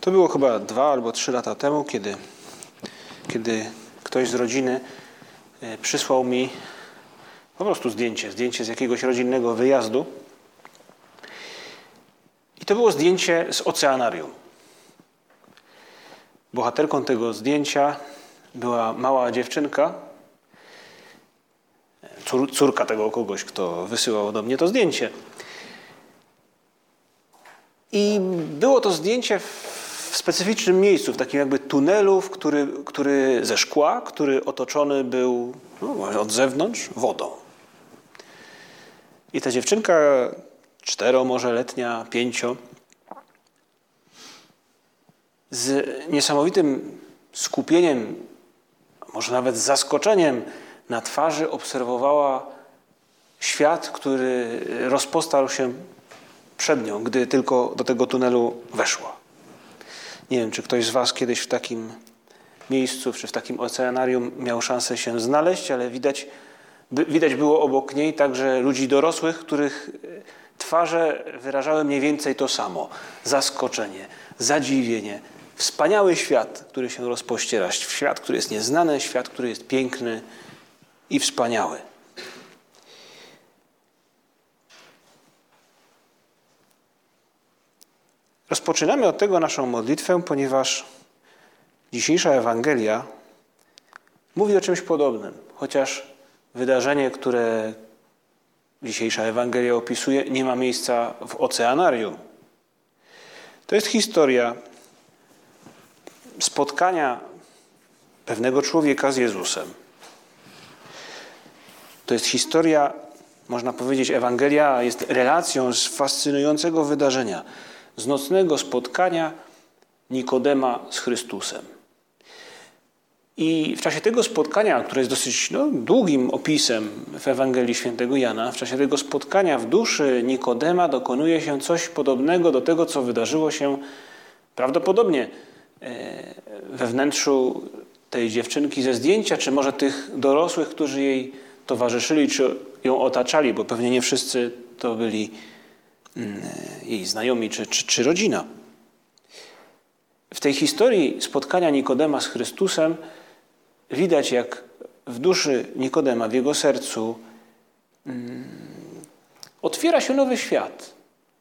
To było chyba dwa albo trzy lata temu, kiedy, kiedy ktoś z rodziny e, przysłał mi po prostu zdjęcie, zdjęcie z jakiegoś rodzinnego wyjazdu. I to było zdjęcie z oceanarium. Bohaterką tego zdjęcia była mała dziewczynka, córka tego kogoś, kto wysyłał do mnie to zdjęcie. I było to zdjęcie w specyficznym miejscu, w takim jakby tunelu, który, który ze szkła, który otoczony był no, od zewnątrz wodą. I ta dziewczynka, cztero może letnia, pięcio, z niesamowitym skupieniem, może nawet zaskoczeniem na twarzy obserwowała świat, który rozpostarł się przed nią, gdy tylko do tego tunelu weszła. Nie wiem, czy ktoś z Was kiedyś w takim miejscu, czy w takim oceanarium miał szansę się znaleźć, ale widać, widać było obok niej także ludzi dorosłych, których twarze wyrażały mniej więcej to samo. Zaskoczenie, zadziwienie. Wspaniały świat, który się rozpościera. Świat, który jest nieznany, świat, który jest piękny i wspaniały. Rozpoczynamy od tego naszą modlitwę, ponieważ dzisiejsza Ewangelia mówi o czymś podobnym, chociaż wydarzenie, które dzisiejsza Ewangelia opisuje, nie ma miejsca w oceanarium. To jest historia spotkania pewnego człowieka z Jezusem. To jest historia, można powiedzieć, Ewangelia jest relacją z fascynującego wydarzenia z nocnego spotkania Nikodema z Chrystusem. I w czasie tego spotkania, które jest dosyć no, długim opisem w Ewangelii Świętego Jana, w czasie tego spotkania w duszy Nikodema dokonuje się coś podobnego do tego, co wydarzyło się prawdopodobnie e, we wnętrzu tej dziewczynki ze zdjęcia, czy może tych dorosłych, którzy jej towarzyszyli, czy ją otaczali, bo pewnie nie wszyscy to byli jej znajomi czy, czy, czy rodzina. W tej historii spotkania Nikodema z Chrystusem widać, jak w duszy Nikodema, w jego sercu mm, otwiera się nowy świat.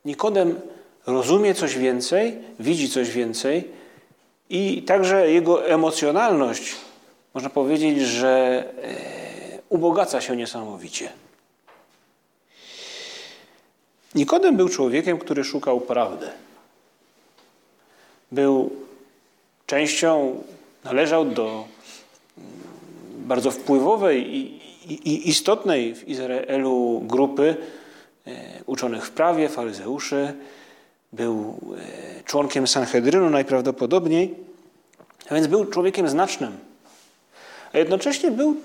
Nikodem rozumie coś więcej, widzi coś więcej i także jego emocjonalność, można powiedzieć, że e, ubogaca się niesamowicie. Nikodem był człowiekiem, który szukał prawdy. Był częścią, należał do mm, bardzo wpływowej i istotnej w Izraelu grupy e, uczonych w prawie, faryzeuszy. Był e, członkiem Sanhedrynu najprawdopodobniej, a więc był człowiekiem znacznym. A jednocześnie był,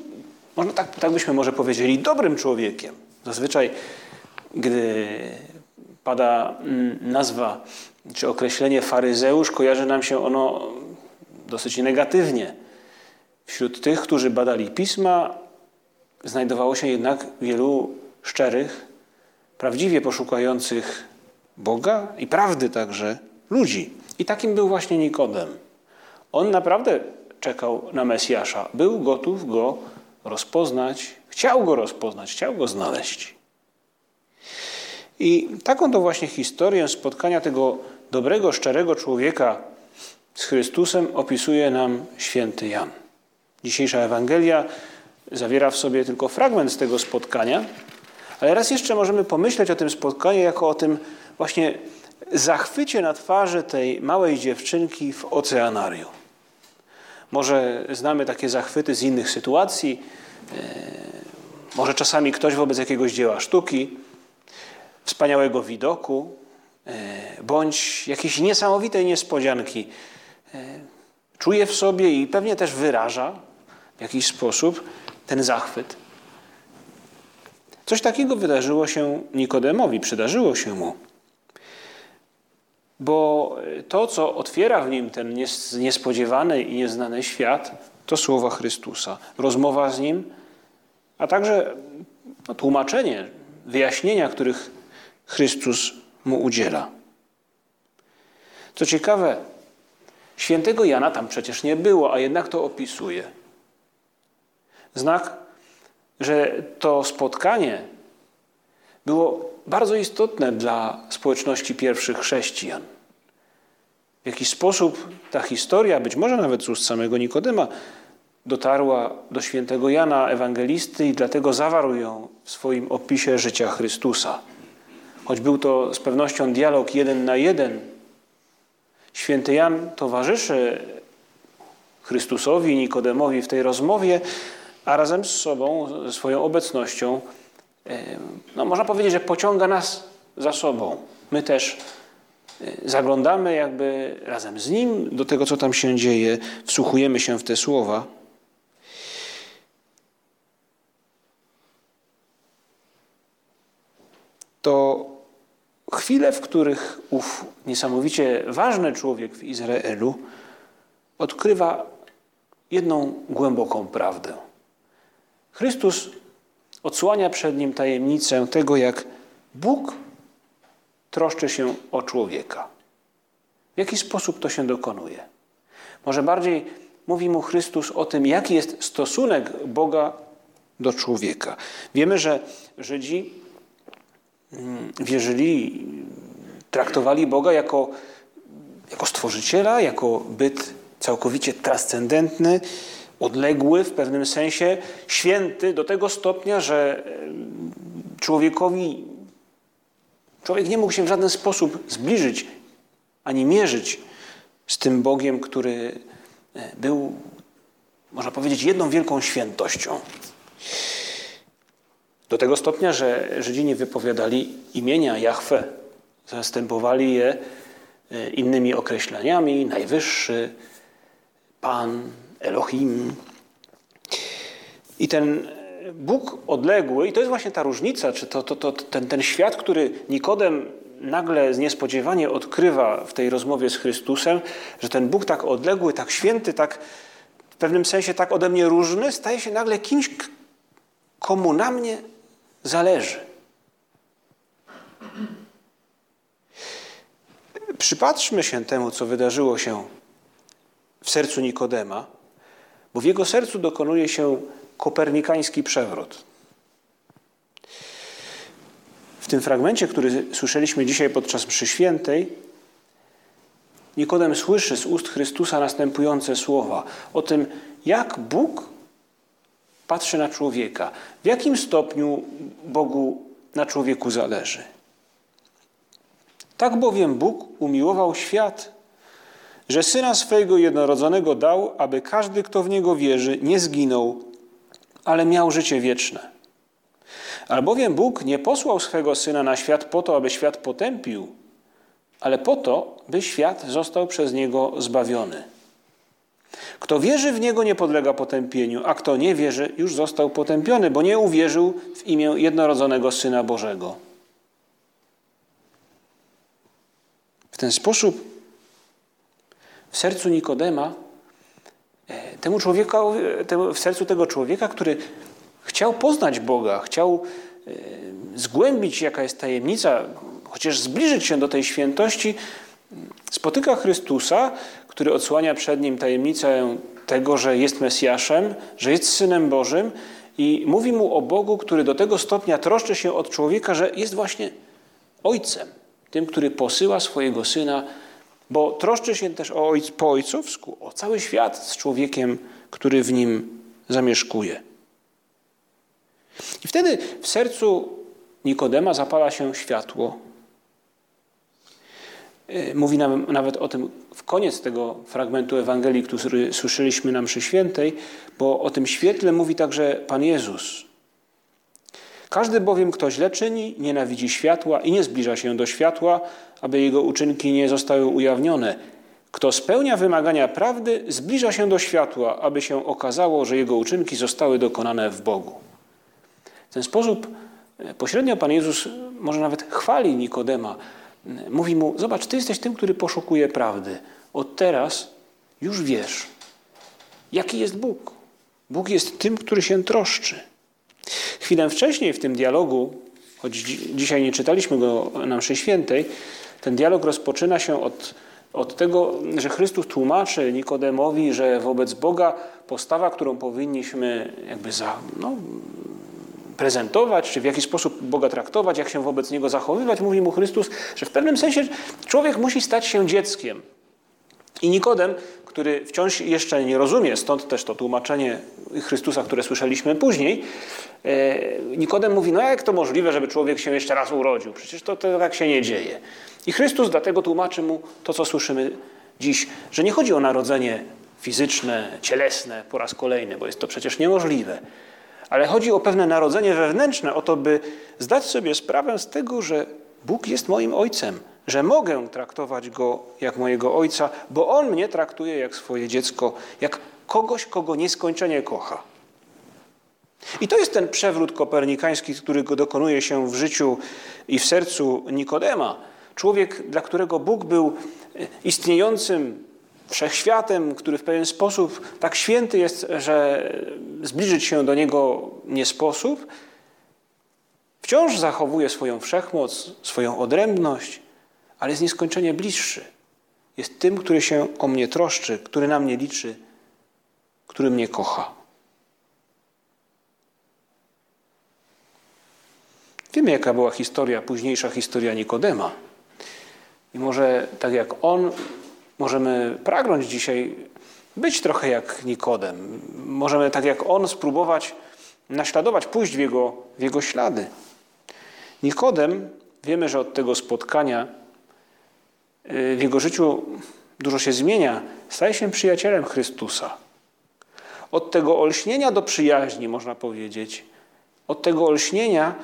można tak, tak byśmy może powiedzieli, dobrym człowiekiem. Zazwyczaj gdy pada mm, nazwa czy określenie faryzeusz, kojarzy nam się ono dosyć negatywnie. Wśród tych, którzy badali pisma, znajdowało się jednak wielu szczerych, prawdziwie poszukujących Boga i prawdy także ludzi. I takim był właśnie Nikodem. On naprawdę czekał na Mesjasza, był gotów go rozpoznać, chciał go rozpoznać, chciał go znaleźć. I taką to właśnie historię spotkania tego dobrego, szczerego człowieka z Chrystusem opisuje nam święty Jan. Dzisiejsza Ewangelia zawiera w sobie tylko fragment z tego spotkania, ale raz jeszcze możemy pomyśleć o tym spotkaniu jako o tym właśnie zachwycie na twarzy tej małej dziewczynki w oceanarium. Może znamy takie zachwyty z innych sytuacji, e, może czasami ktoś wobec jakiegoś dzieła sztuki, wspaniałego widoku, e, bądź jakiejś niesamowitej niespodzianki. E, czuje w sobie i pewnie też wyraża w jakiś sposób ten zachwyt. Coś takiego wydarzyło się Nikodemowi, przydarzyło się mu. Bo to, co otwiera w nim ten niespodziewany i nieznany świat, to słowa Chrystusa. Rozmowa z nim, a także no, tłumaczenie, wyjaśnienia, których Chrystus mu udziela. Co ciekawe, świętego Jana tam przecież nie było, a jednak to opisuje. Znak, że to spotkanie było bardzo istotne dla społeczności pierwszych chrześcijan. W jakiś sposób ta historia, być może nawet z ust samego Nikodema, dotarła do świętego Jana Ewangelisty i dlatego zawarł ją w swoim opisie życia Chrystusa. Choć był to z pewnością dialog jeden na jeden, święty Jan towarzyszy Chrystusowi Nikodemowi w tej rozmowie, a razem z sobą, ze swoją obecnością, no można powiedzieć, że pociąga nas za sobą. My też e, zaglądamy jakby razem z Nim do tego, co tam się dzieje, wsłuchujemy się w te słowa. To chwile, w których ów niesamowicie ważny człowiek w Izraelu odkrywa jedną głęboką prawdę. Chrystus odsłania przed nim tajemnicę tego, jak Bóg troszczy się o człowieka. W jaki sposób to się dokonuje? Może bardziej mówi mu Chrystus o tym, jaki jest stosunek Boga do człowieka. Wiemy, że Żydzi wierzyli, traktowali Boga jako, jako stworzyciela, jako byt całkowicie transcendentny, odległy w pewnym sensie, święty do tego stopnia, że człowiekowi, człowiek nie mógł się w żaden sposób zbliżyć ani mierzyć z tym Bogiem, który e, był, można powiedzieć, jedną wielką świętością. Do tego stopnia, że Żydzi nie wypowiadali imienia Jahwe, zastępowali je e, innymi określeniami, najwyższy, Pan, Elohim. I ten Bóg odległy, i to jest właśnie ta różnica, czy to, to, to, ten, ten świat, który Nikodem nagle niespodziewanie odkrywa w tej rozmowie z Chrystusem, że ten Bóg tak odległy, tak święty, tak w pewnym sensie tak ode mnie różny, staje się nagle kimś, komu na mnie zależy. Przypatrzmy się temu, co wydarzyło się w sercu Nikodema, bo w jego sercu dokonuje się kopernikański przewrót. W tym fragmencie, który słyszeliśmy dzisiaj podczas mszy świętej, Nikodem słyszy z ust Chrystusa następujące słowa o tym, jak Bóg patrzy na człowieka, w jakim stopniu Bogu na człowieku zależy. Tak bowiem Bóg umiłował świat, że syna swojego jednorodzonego dał, aby każdy, kto w niego wierzy, nie zginął, ale miał życie wieczne. Albowiem Bóg nie posłał swego syna na świat po to, aby świat potępił, ale po to, by świat został przez niego zbawiony. Kto wierzy w niego, nie podlega potępieniu, a kto nie wierzy, już został potępiony, bo nie uwierzył w imię jednorodzonego syna Bożego. W ten sposób w sercu Nikodema, e, temu człowiekowi, w sercu tego człowieka, który chciał poznać Boga, chciał e, zgłębić, jaka jest tajemnica, chociaż zbliżyć się do tej świętości, spotyka Chrystusa, który odsłania przed nim tajemnicę tego, że jest Mesjaszem, że jest Synem Bożym i mówi mu o Bogu, który do tego stopnia troszczy się od człowieka, że jest właśnie Ojcem, tym, który posyła swojego Syna bo troszczy się też o ojc, po ojcowsku, o cały świat z człowiekiem, który w nim zamieszkuje. I wtedy w sercu Nikodema zapala się światło. E, mówi nam nawet o tym w koniec tego fragmentu Ewangelii, który słyszeliśmy na mszy świętej, bo o tym świetle mówi także Pan Jezus. Każdy bowiem, kto źle czyni, nienawidzi światła i nie zbliża się do światła, aby jego uczynki nie zostały ujawnione. Kto spełnia wymagania prawdy, zbliża się do światła, aby się okazało, że jego uczynki zostały dokonane w Bogu. W ten sposób e, pośrednio Pan Jezus może nawet chwali Nikodema. Mówi mu: Zobacz, ty jesteś tym, który poszukuje prawdy. Od teraz już wiesz, jaki jest Bóg. Bóg jest tym, który się troszczy. Chwilę wcześniej w tym dialogu, choć dzisiaj nie czytaliśmy go na mszy świętej, ten dialog rozpoczyna się od, od tego, że Chrystus tłumaczy Nikodemowi, że wobec Boga postawa, którą powinniśmy jakby za, no, prezentować, czy w jaki sposób Boga traktować, jak się wobec Niego zachowywać, mówi mu Chrystus, że w pewnym sensie człowiek musi stać się dzieckiem. I Nikodem, który wciąż jeszcze nie rozumie, stąd też to tłumaczenie Chrystusa, które słyszeliśmy później, e, Nikodem mówi, no jak to możliwe, żeby człowiek się jeszcze raz urodził? Przecież to, to tak się nie dzieje. I Chrystus dlatego tłumaczy mu to, co słyszymy dziś, że nie chodzi o narodzenie fizyczne, cielesne po raz kolejny, bo jest to przecież niemożliwe. Ale chodzi o pewne narodzenie wewnętrzne, o to, by zdać sobie sprawę z tego, że Bóg jest moim ojcem, że mogę traktować go jak mojego ojca, bo on mnie traktuje jak swoje dziecko, jak kogoś, kogo nieskończenie kocha. I to jest ten przewrót kopernikański, który dokonuje się w życiu i w sercu Nikodema. Człowiek, dla którego Bóg był istniejącym wszechświatem, który w pewien sposób tak święty jest, że zbliżyć się do niego nie sposób, wciąż zachowuje swoją wszechmoc, swoją odrębność, ale jest nieskończenie bliższy. Jest tym, który się o mnie troszczy, który na mnie liczy, który mnie kocha. Wiemy, jaka była historia, późniejsza historia Nikodema. I może tak jak on, możemy pragnąć dzisiaj być trochę jak Nikodem. Możemy tak jak on spróbować naśladować, pójść w jego, w jego ślady. Nikodem, wiemy, że od tego spotkania y, w jego życiu dużo się zmienia, staje się przyjacielem Chrystusa. Od tego olśnienia do przyjaźni, można powiedzieć. Od tego olśnienia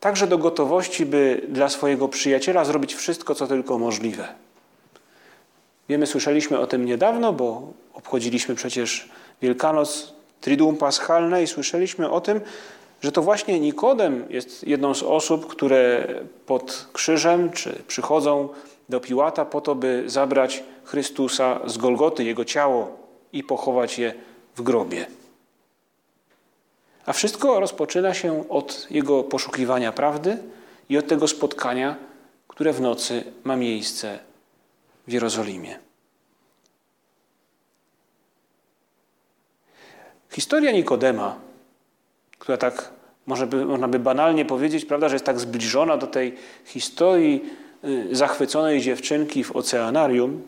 także do gotowości, by dla swojego przyjaciela zrobić wszystko, co tylko możliwe. Wiemy, słyszeliśmy o tym niedawno, bo obchodziliśmy przecież Wielkanoc, Triduum Paschalne i słyszeliśmy o tym, że to właśnie Nikodem jest jedną z osób, które pod krzyżem czy przychodzą do Piłata po to, by zabrać Chrystusa z Golgoty, jego ciało i pochować je w grobie. A wszystko rozpoczyna się od jego poszukiwania prawdy i od tego spotkania, które w nocy ma miejsce w Jerozolimie. Historia Nikodema, która tak może by, można by banalnie powiedzieć, prawda, że jest tak zbliżona do tej historii y, zachwyconej dziewczynki w oceanarium,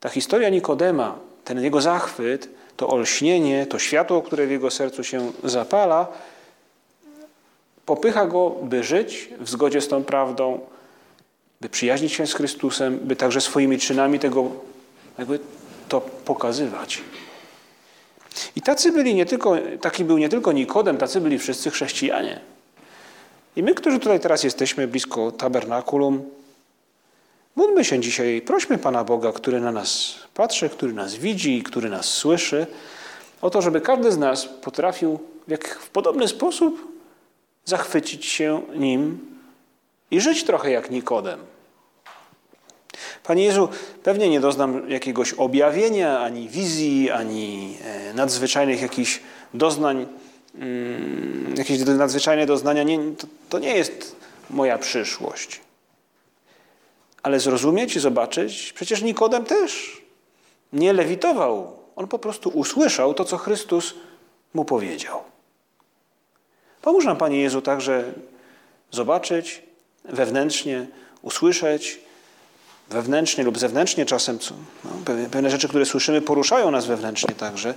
ta historia Nikodema, ten jego zachwyt, to olśnienie, to światło, które w jego sercu się zapala, popycha go, by żyć w zgodzie z tą prawdą, by przyjaźnić się z Chrystusem, by także swoimi czynami tego, jakby to pokazywać. I tacy byli nie tylko, taki był nie tylko Nikodem, tacy byli wszyscy chrześcijanie. I my, którzy tutaj teraz jesteśmy blisko tabernakulum, módlmy się dzisiaj, prośmy Pana Boga, który na nas patrzy, który nas widzi, który nas słyszy, o to, żeby każdy z nas potrafił w, jak, w podobny sposób zachwycić się Nim i żyć trochę jak Nikodem. Panie Jezu, pewnie nie doznam jakiegoś objawienia, ani wizji, ani e, nadzwyczajnych jakichś doznań, mm, jakieś nadzwyczajne doznania. Nie, to, to nie jest moja przyszłość. Ale zrozumieć i zobaczyć, przecież Nikodem też nie lewitował. On po prostu usłyszał to, co Chrystus mu powiedział. Pomóż nam, Panie Jezu, także zobaczyć wewnętrznie, usłyszeć wewnętrznie lub zewnętrznie czasem, no, pewne rzeczy, które słyszymy, poruszają nas wewnętrznie także.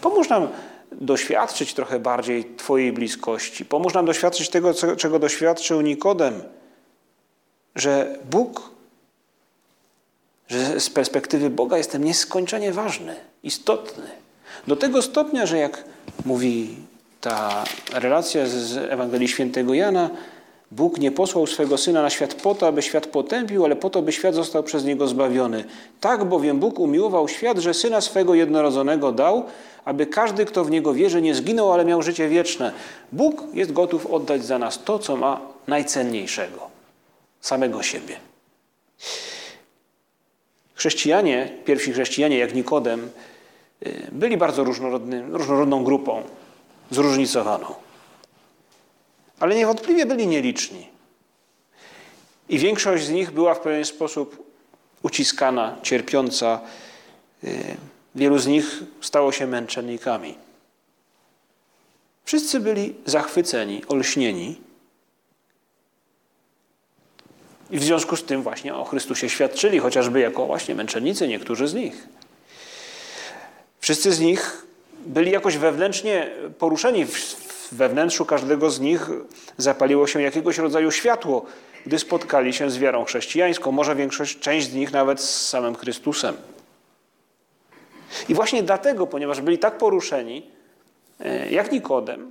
Pomóż nam doświadczyć trochę bardziej Twojej bliskości. Pomóż nam doświadczyć tego, czego doświadczył Nikodem, że Bóg, że z perspektywy Boga jestem nieskończenie ważny, istotny. Do tego stopnia, że jak mówi ta relacja z Ewangelii Świętego Jana, Bóg nie posłał swego Syna na świat po to, aby świat potępił, ale po to, by świat został przez Niego zbawiony. Tak bowiem Bóg umiłował świat, że Syna swego jednorodzonego dał, aby każdy, kto w Niego wierzy, nie zginął, ale miał życie wieczne. Bóg jest gotów oddać za nas to, co ma najcenniejszego. Samego siebie. Chrześcijanie, pierwsi chrześcijanie, jak Nikodem, y, byli bardzo różnorodną grupą, zróżnicowaną ale niewątpliwie byli nieliczni. I większość z nich była w pewien sposób uciskana, cierpiąca. Y, wielu z nich stało się męczennikami. Wszyscy byli zachwyceni, olśnieni. I w związku z tym właśnie o Chrystusie świadczyli, chociażby jako właśnie męczennicy, niektórzy z nich. Wszyscy z nich byli jakoś wewnętrznie poruszeni we wnętrzu każdego z nich zapaliło się jakiegoś rodzaju światło, gdy spotkali się z wiarą chrześcijańską, może większość, część z nich nawet z samym Chrystusem. I właśnie dlatego, ponieważ byli tak poruszeni, e, jak Nikodem,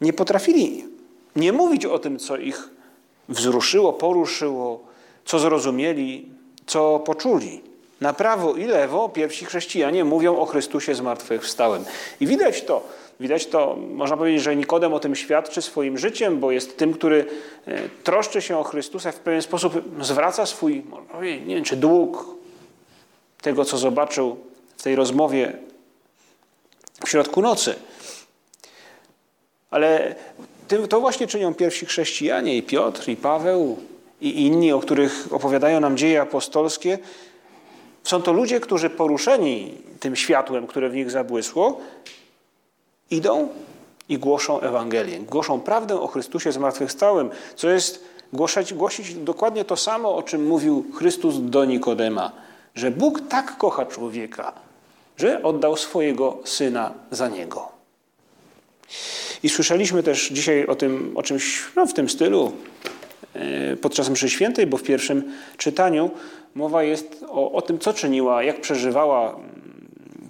nie potrafili nie mówić o tym, co ich wzruszyło, poruszyło, co zrozumieli, co poczuli. Na prawo i lewo pierwsi chrześcijanie mówią o Chrystusie zmartwychwstałym. I widać to Widać to, można powiedzieć, że Nikodem o tym świadczy swoim życiem, bo jest tym, który e, troszczy się o Chrystusa, w pewien sposób zwraca swój, nie wiem czy dług tego, co zobaczył w tej rozmowie w środku nocy. Ale to właśnie czynią pierwsi chrześcijanie, i Piotr, i Paweł, i inni, o których opowiadają nam dzieje apostolskie. Są to ludzie, którzy poruszeni tym światłem, które w nich zabłysło, idą i głoszą Ewangelię. Głoszą prawdę o Chrystusie zmartwychwstałym, co jest głosić, głosić dokładnie to samo, o czym mówił Chrystus do Nikodema, że Bóg tak kocha człowieka, że oddał swojego Syna za niego. I słyszeliśmy też dzisiaj o tym, o czymś no, w tym stylu e, podczas mszy świętej, bo w pierwszym czytaniu mowa jest o, o tym, co czyniła, jak przeżywała mm,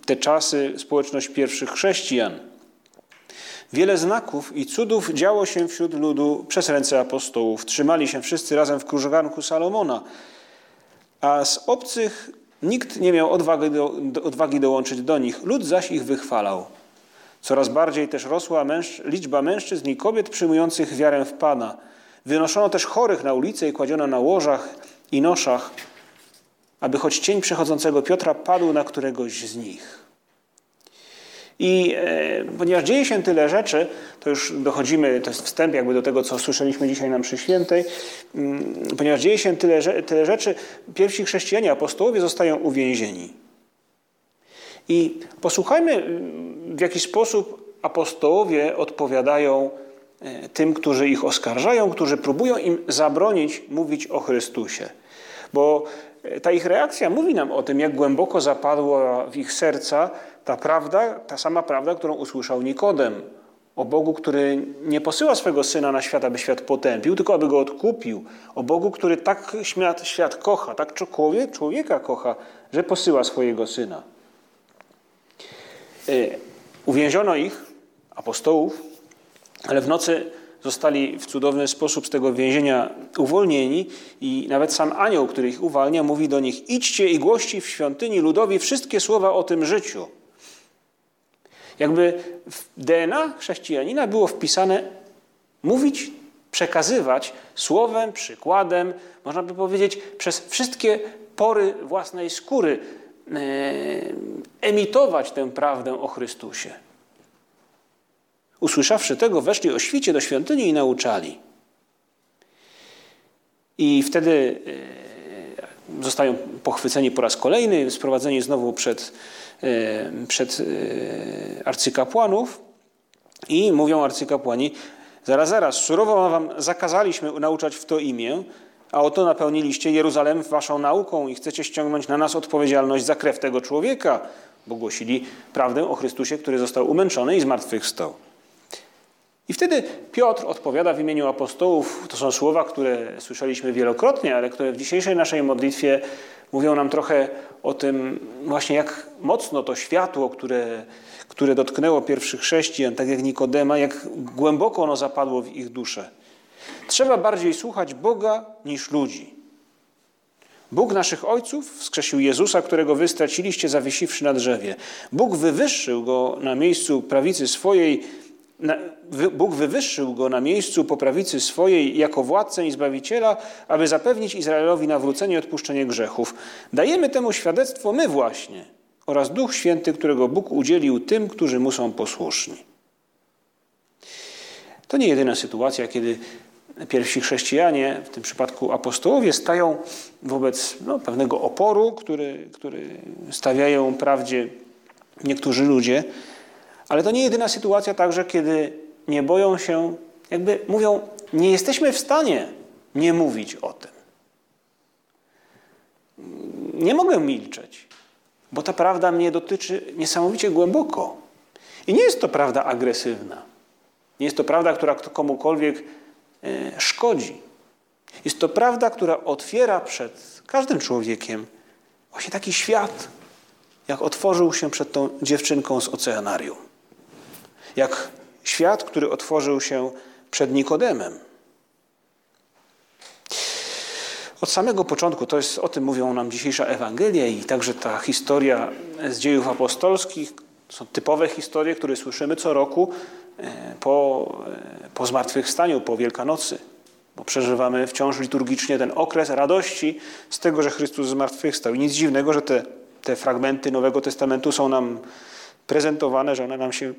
te czasy społeczność pierwszych chrześcijan. Wiele znaków i cudów działo się wśród ludu przez ręce apostołów. Trzymali się wszyscy razem w krużganku Salomona, a z obcych nikt nie miał odwagi, do, odwagi dołączyć do nich. Lud zaś ich wychwalał. Coraz bardziej też rosła męż, liczba mężczyzn i kobiet przyjmujących wiarę w Pana. Wynoszono też chorych na ulicę i kładziono na łożach i noszach, aby choć cień przechodzącego Piotra padł na któregoś z nich. I e, ponieważ dzieje się tyle rzeczy, to już dochodzimy, to jest wstęp jakby do tego, co słyszeliśmy dzisiaj na mszy świętej, mm, ponieważ dzieje się tyle, tyle rzeczy, pierwsi chrześcijanie, apostołowie zostają uwięzieni. I posłuchajmy, mm, w jaki sposób apostołowie odpowiadają e, tym, którzy ich oskarżają, którzy próbują im zabronić mówić o Chrystusie. Bo e, ta ich reakcja mówi nam o tym, jak głęboko zapadła w ich serca ta prawda, ta sama prawda, którą usłyszał Nikodem o Bogu, który nie posyła swego Syna na świat, aby świat potępił, tylko aby go odkupił. O Bogu, który tak świat, świat kocha, tak człowiek, człowieka kocha, że posyła swojego Syna. E, uwięziono ich, apostołów, ale w nocy zostali w cudowny sposób z tego więzienia uwolnieni i nawet sam anioł, który ich uwalnia, mówi do nich idźcie i głości w świątyni ludowi wszystkie słowa o tym życiu. Jakby w DNA chrześcijanina było wpisane mówić, przekazywać słowem, przykładem, można by powiedzieć, przez wszystkie pory własnej skóry e, emitować tę prawdę o Chrystusie. Usłyszawszy tego, weszli o świcie do świątyni i nauczali. I wtedy e, zostają pochwyceni po raz kolejny, sprowadzeni znowu przed przed e, arcykapłanów i mówią arcykapłani, zaraz, zaraz, surowo wam zakazaliśmy nauczać w to imię, a oto napełniliście Jeruzalem waszą nauką i chcecie ściągnąć na nas odpowiedzialność za krew tego człowieka, bo głosili prawdę o Chrystusie, który został umęczony i zmartwychwstał. I wtedy Piotr odpowiada w imieniu apostołów. To są słowa, które słyszeliśmy wielokrotnie, ale które w dzisiejszej naszej modlitwie mówią nam trochę o tym właśnie, jak mocno to światło, które, które dotknęło pierwszych chrześcijan, tak jak Nikodema, jak głęboko ono zapadło w ich duszę. Trzeba bardziej słuchać Boga niż ludzi. Bóg naszych ojców wskrzesił Jezusa, którego wy straciliście zawiesiwszy na drzewie. Bóg wywyższył go na miejscu prawicy swojej, Bóg wywyższył go na miejscu po prawicy swojej jako władcę i zbawiciela, aby zapewnić Izraelowi nawrócenie i odpuszczenie grzechów. Dajemy temu świadectwo my właśnie oraz Duch Święty, którego Bóg udzielił tym, którzy mu są posłuszni. To nie jedyna sytuacja, kiedy pierwsi chrześcijanie, w tym przypadku apostołowie, stają wobec no, pewnego oporu, który, który stawiają prawdzie niektórzy ludzie. Ale to nie jedyna sytuacja także, kiedy nie boją się, jakby mówią, nie jesteśmy w stanie nie mówić o tym. Nie mogę milczeć, bo ta prawda mnie dotyczy niesamowicie głęboko. I nie jest to prawda agresywna. Nie jest to prawda, która komukolwiek E, szkodzi. Jest to prawda, która otwiera przed każdym człowiekiem właśnie taki świat, jak otworzył się przed tą dziewczynką z oceanarium. Jak świat, który otworzył się przed Nikodemem. Od samego początku, to jest o tym mówią nam dzisiejsza Ewangelia i także ta historia z dziejów apostolskich, są typowe historie, które słyszymy co roku, E, po, e, po zmartwychwstaniu, po Wielkanocy, bo przeżywamy wciąż liturgicznie ten okres radości z tego, że Chrystus zmartwychwstał. I nic dziwnego, że te, te fragmenty Nowego Testamentu są nam prezentowane, że one nam się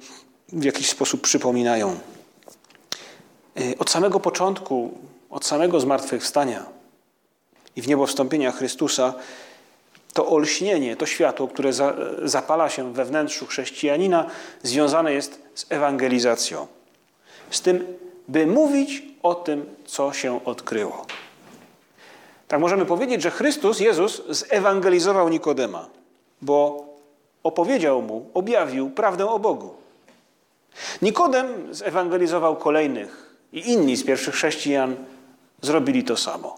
w jakiś sposób przypominają. E, od samego początku, od samego zmartwychwstania i w niebo wstąpienia Chrystusa to olśnienie, to światło, które za, zapala się we wnętrzu chrześcijanina, związane jest z ewangelizacją. Z tym, by mówić o tym, co się odkryło. Tak możemy powiedzieć, że Chrystus, Jezus, zewangelizował Nikodema, bo opowiedział mu, objawił prawdę o Bogu. Nikodem zewangelizował kolejnych i inni z pierwszych chrześcijan zrobili to samo.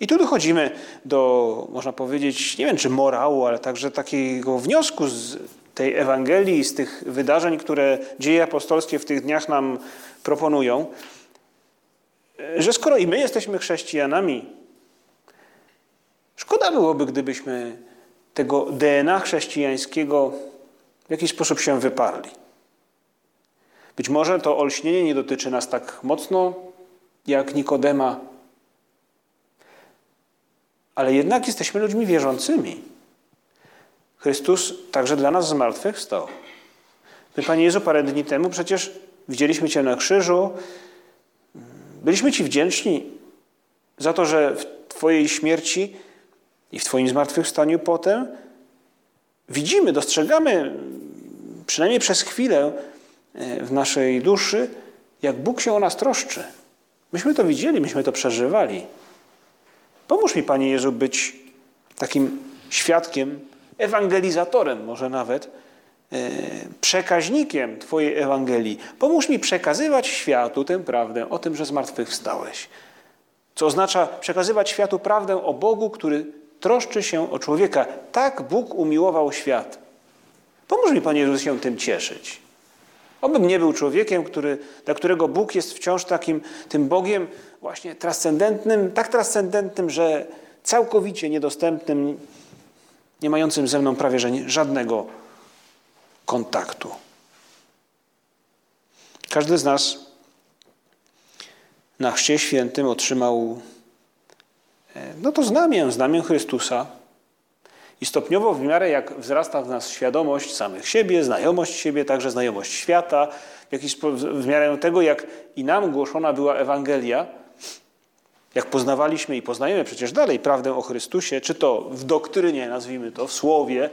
I tu dochodzimy do, można powiedzieć, nie wiem czy morału, ale także takiego wniosku z tej Ewangelii, z tych wydarzeń, które dzieje apostolskie w tych dniach nam proponują, że skoro i my jesteśmy chrześcijanami, szkoda byłoby, gdybyśmy tego DNA chrześcijańskiego w jakiś sposób się wyparli. Być może to olśnienie nie dotyczy nas tak mocno jak Nikodema, ale jednak jesteśmy ludźmi wierzącymi. Chrystus także dla nas zmartwychwstał. My, Panie Jezu, parę dni temu przecież widzieliśmy Cię na krzyżu. Byliśmy Ci wdzięczni za to, że w Twojej śmierci i w Twoim zmartwychwstaniu potem widzimy, dostrzegamy, przynajmniej przez chwilę e, w naszej duszy, jak Bóg się o nas troszczy. Myśmy to widzieli, myśmy to przeżywali. Pomóż mi, Panie Jezu, być takim świadkiem, ewangelizatorem może nawet, e, przekaźnikiem Twojej Ewangelii. Pomóż mi przekazywać światu tę prawdę o tym, że zmartwychwstałeś. Co oznacza przekazywać światu prawdę o Bogu, który troszczy się o człowieka. Tak Bóg umiłował świat. Pomóż mi, Panie Jezu, się tym cieszyć. Obym nie był człowiekiem, który, dla którego Bóg jest wciąż takim tym Bogiem właśnie transcendentnym, tak transcendentnym, że całkowicie niedostępnym, nie mającym ze mną prawie żadnego kontaktu. Każdy z nas na chrzcie świętym otrzymał no to znamię, znamię Chrystusa, i stopniowo w miarę jak wzrasta w nas świadomość samych siebie, znajomość siebie, także znajomość świata, w, jakiś, w miarę tego, jak i nam głoszona była Ewangelia, jak poznawaliśmy i poznajemy przecież dalej prawdę o Chrystusie, czy to w doktrynie, nazwijmy to, w słowie,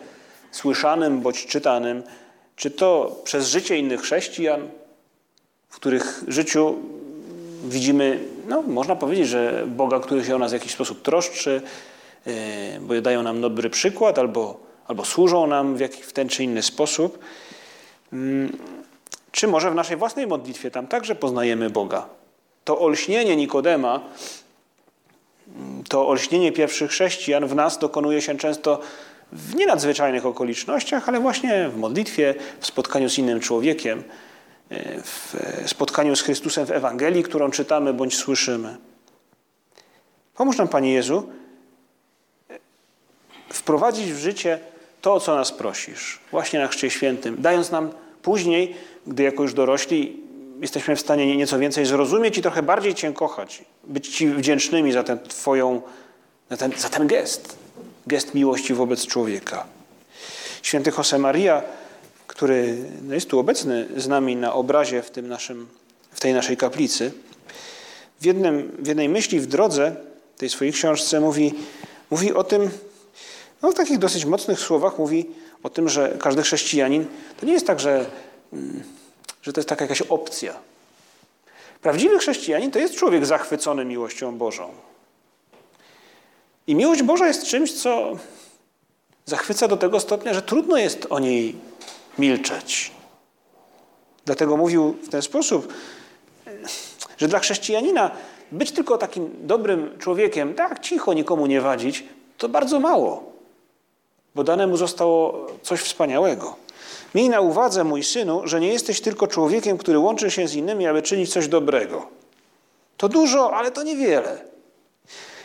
słyszanym bądź czytanym, czy to przez życie innych chrześcijan, w których życiu widzimy, no, można powiedzieć, że Boga, który się o nas w jakiś sposób troszczy, E, bo dają nam dobry przykład albo, albo służą nam w, jak, w ten czy inny sposób. Mm, czy może w naszej własnej modlitwie tam także poznajemy Boga? To olśnienie Nikodema, mm, to olśnienie pierwszych chrześcijan w nas dokonuje się często w nienadzwyczajnych okolicznościach, ale właśnie w modlitwie, w spotkaniu z innym człowiekiem. W spotkaniu z Chrystusem w Ewangelii, którą czytamy bądź słyszymy. Pomóż nam, Panie Jezu, wprowadzić w życie to, o co nas prosisz, właśnie na Chrzcie Świętym, dając nam później, gdy jako już dorośli jesteśmy w stanie nieco więcej zrozumieć i trochę bardziej Cię kochać, być Ci wdzięcznymi za ten Twoją, za ten, za ten gest, gest miłości wobec człowieka. Święty Josemaria, który no, jest tu obecny z nami na obrazie w, tym naszym, w tej naszej kaplicy, w, jednym, w jednej myśli w drodze, tej swojej książce, mówi, mówi o tym, no, w takich dosyć mocnych słowach mówi o tym, że każdy chrześcijanin to nie jest tak, że, mm, że to jest taka jakaś opcja. Prawdziwy chrześcijanin to jest człowiek zachwycony miłością Bożą. I miłość Boża jest czymś, co zachwyca do tego stopnia, że trudno jest o niej milczeć. Dlatego mówił w ten sposób, że dla chrześcijanina być tylko takim dobrym człowiekiem, tak cicho, nikomu nie wadzić, to bardzo mało bo dane mu zostało coś wspaniałego. Miej na uwadze, mój synu, że nie jesteś tylko człowiekiem, który łączy się z innymi, aby czynić coś dobrego. To dużo, ale to niewiele.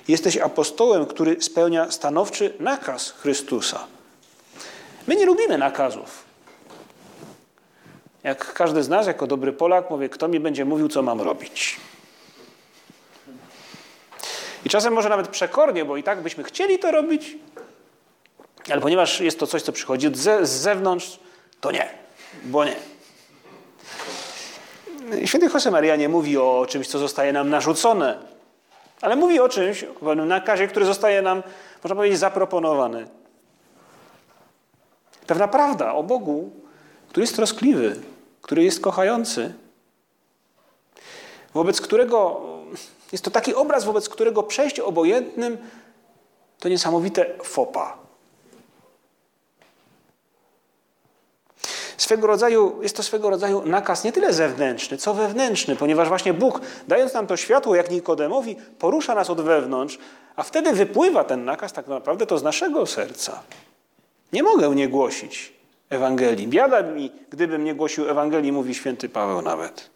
Jesteś apostołem, który spełnia stanowczy nakaz Chrystusa. My nie lubimy nakazów. Jak każdy z nas, jako dobry Polak, mówi, kto mi będzie mówił, co mam robić. I czasem może nawet przekornie, bo i tak byśmy chcieli to robić, ale ponieważ jest to coś, co przychodzi z zewnątrz, to nie, bo nie. Święty Josemaria nie mówi o czymś, co zostaje nam narzucone, ale mówi o czymś, o pewnym nakazie, który zostaje nam, można powiedzieć, zaproponowany. Pewna prawda o Bogu, który jest troskliwy, który jest kochający, wobec którego jest to taki obraz, wobec którego przejść obojętnym to niesamowite fopa. swego rodzaju, jest to swego rodzaju nakaz nie tyle zewnętrzny, co wewnętrzny, ponieważ właśnie Bóg, dając nam to światło, jak Nikodemowi, porusza nas od wewnątrz, a wtedy wypływa ten nakaz tak naprawdę to z naszego serca. Nie mogę nie głosić Ewangelii. Biada mi, gdybym nie głosił Ewangelii, mówi święty Paweł nawet.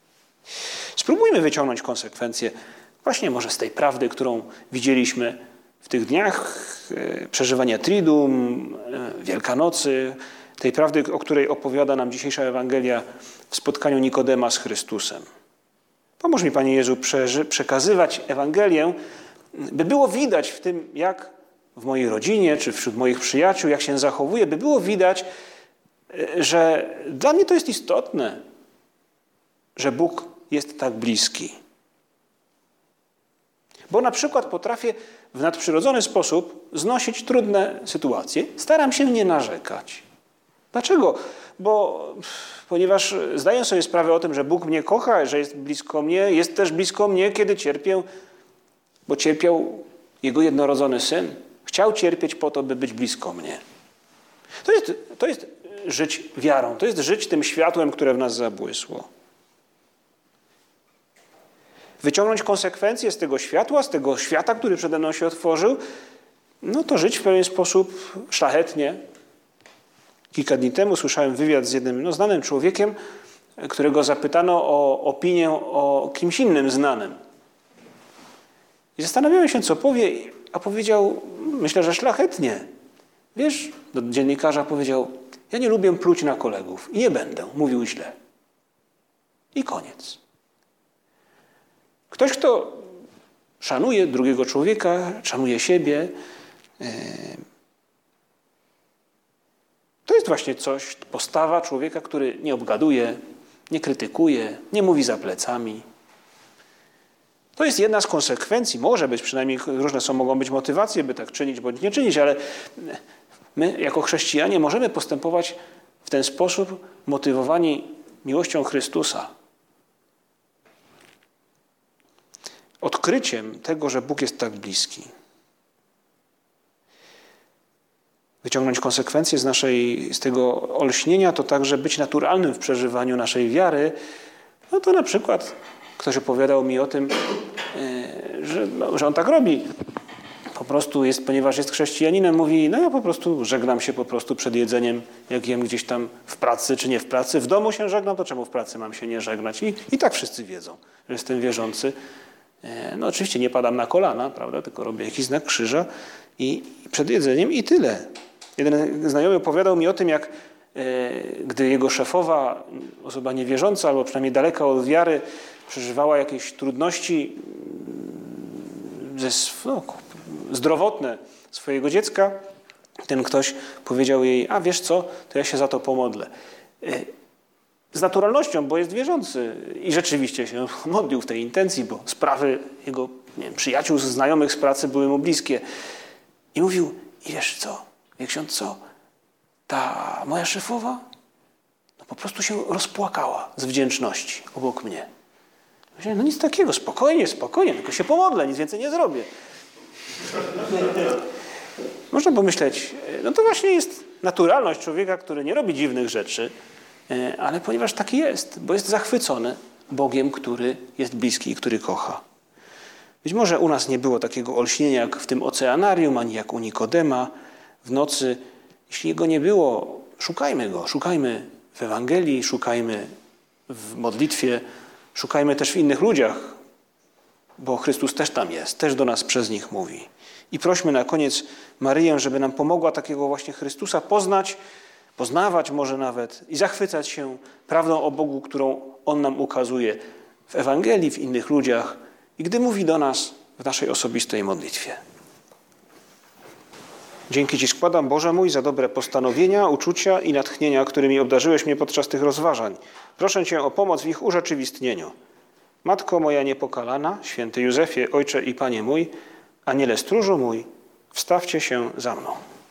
Spróbujmy wyciągnąć konsekwencje właśnie może z tej prawdy, którą widzieliśmy w tych dniach e, przeżywania Tridum, e, Wielkanocy, tej prawdy, o której opowiada nam dzisiejsza Ewangelia w spotkaniu Nikodema z Chrystusem. Pomóż mi, Panie Jezu, przekazywać Ewangelię, by było widać w tym, jak w mojej rodzinie czy wśród moich przyjaciół, jak się zachowuję, by było widać, że dla mnie to jest istotne, że Bóg jest tak bliski. Bo na przykład potrafię w nadprzyrodzony sposób znosić trudne sytuacje, staram się nie narzekać. Dlaczego? Bo ponieważ zdaję sobie sprawę o tym, że Bóg mnie kocha, że jest blisko mnie, jest też blisko mnie, kiedy cierpię, bo cierpiał Jego jednorodzony Syn. Chciał cierpieć po to, by być blisko mnie. To jest, to jest żyć wiarą, to jest żyć tym światłem, które w nas zabłysło. Wyciągnąć konsekwencje z tego światła, z tego świata, który przede mną się otworzył, no to żyć w pewien sposób szlachetnie, Kilka dni temu słyszałem wywiad z jednym no, znanym człowiekiem, którego zapytano o opinię o kimś innym znanym. I zastanawiałem się, co powie, a powiedział, myślę, że szlachetnie. Wiesz, do dziennikarza powiedział, ja nie lubię pluć na kolegów i nie będę, mówił źle. I koniec. Ktoś, kto szanuje drugiego człowieka, szanuje siebie, e, to jest właśnie coś, postawa człowieka, który nie obgaduje, nie krytykuje, nie mówi za plecami. To jest jedna z konsekwencji, może być, przynajmniej różne są, mogą być motywacje, by tak czynić bądź nie czynić, ale my jako chrześcijanie możemy postępować w ten sposób, motywowani miłością Chrystusa. Odkryciem tego, że Bóg jest tak bliski. wyciągnąć konsekwencje z, naszej, z tego olśnienia, to także być naturalnym w przeżywaniu naszej wiary, no to na przykład ktoś opowiadał mi o tym, e, że, no, że on tak robi. Prostu jest, ponieważ jest chrześcijaninem, mówi, no ja po prostu żegnam się po prostu przed jedzeniem, jak jem gdzieś tam w pracy czy nie w pracy. W domu się żegnam, to czemu w pracy mam się nie żegnać? I, i tak wszyscy wiedzą, że jestem wierzący. E, no oczywiście nie padam na kolana, prawda, tylko robię jakiś znak krzyża i przed jedzeniem i tyle. Jeden znajomy opowiadał mi o tym, jak e, gdy jego szefowa, osoba niewierząca albo przynajmniej daleka od wiary, przeżywała jakieś trudności mm, ze, no, zdrowotne swojego dziecka, ten ktoś powiedział jej, a wiesz co, to ja się za to pomodlę. E, z naturalnością, bo jest wierzący i rzeczywiście się modlił w tej intencji, bo sprawy jego wiem, przyjaciół, znajomych z pracy były mu bliskie. I mówił, i wiesz co, wie ksiądz co, ta moja szefowa no po prostu się rozpłakała z wdzięczności obok mnie. Myślałem, no nic takiego, spokojnie, spokojnie, tylko się pomodlę, nic więcej nie zrobię. Można pomyśleć, no to właśnie jest naturalność człowieka, który nie robi dziwnych rzeczy, e, ale ponieważ taki jest, bo jest zachwycony Bogiem, który jest bliski i który kocha. Być może u nas nie było takiego olśnienia jak w tym oceanarium, ani jak u Nikodema w nocy. Jeśli go nie było, szukajmy go, szukajmy w Ewangelii, szukajmy w modlitwie, szukajmy też w innych ludziach, bo Chrystus też tam jest, też do nas przez nich mówi. I prośmy na koniec Maryję, żeby nam pomogła takiego właśnie Chrystusa poznać, poznawać może nawet i zachwycać się prawdą o Bogu, którą On nam ukazuje w Ewangelii, w innych ludziach i gdy mówi do nas w naszej osobistej modlitwie. Dzięki Ci składam, Boże mój, za dobre postanowienia, uczucia i natchnienia, którymi obdarzyłeś mnie podczas tych rozważań. Proszę Cię o pomoc w ich urzeczywistnieniu. Matko moja niepokalana, święty Józefie, Ojcze i Panie mój, Aniele stróżu mój, wstawcie się za mną.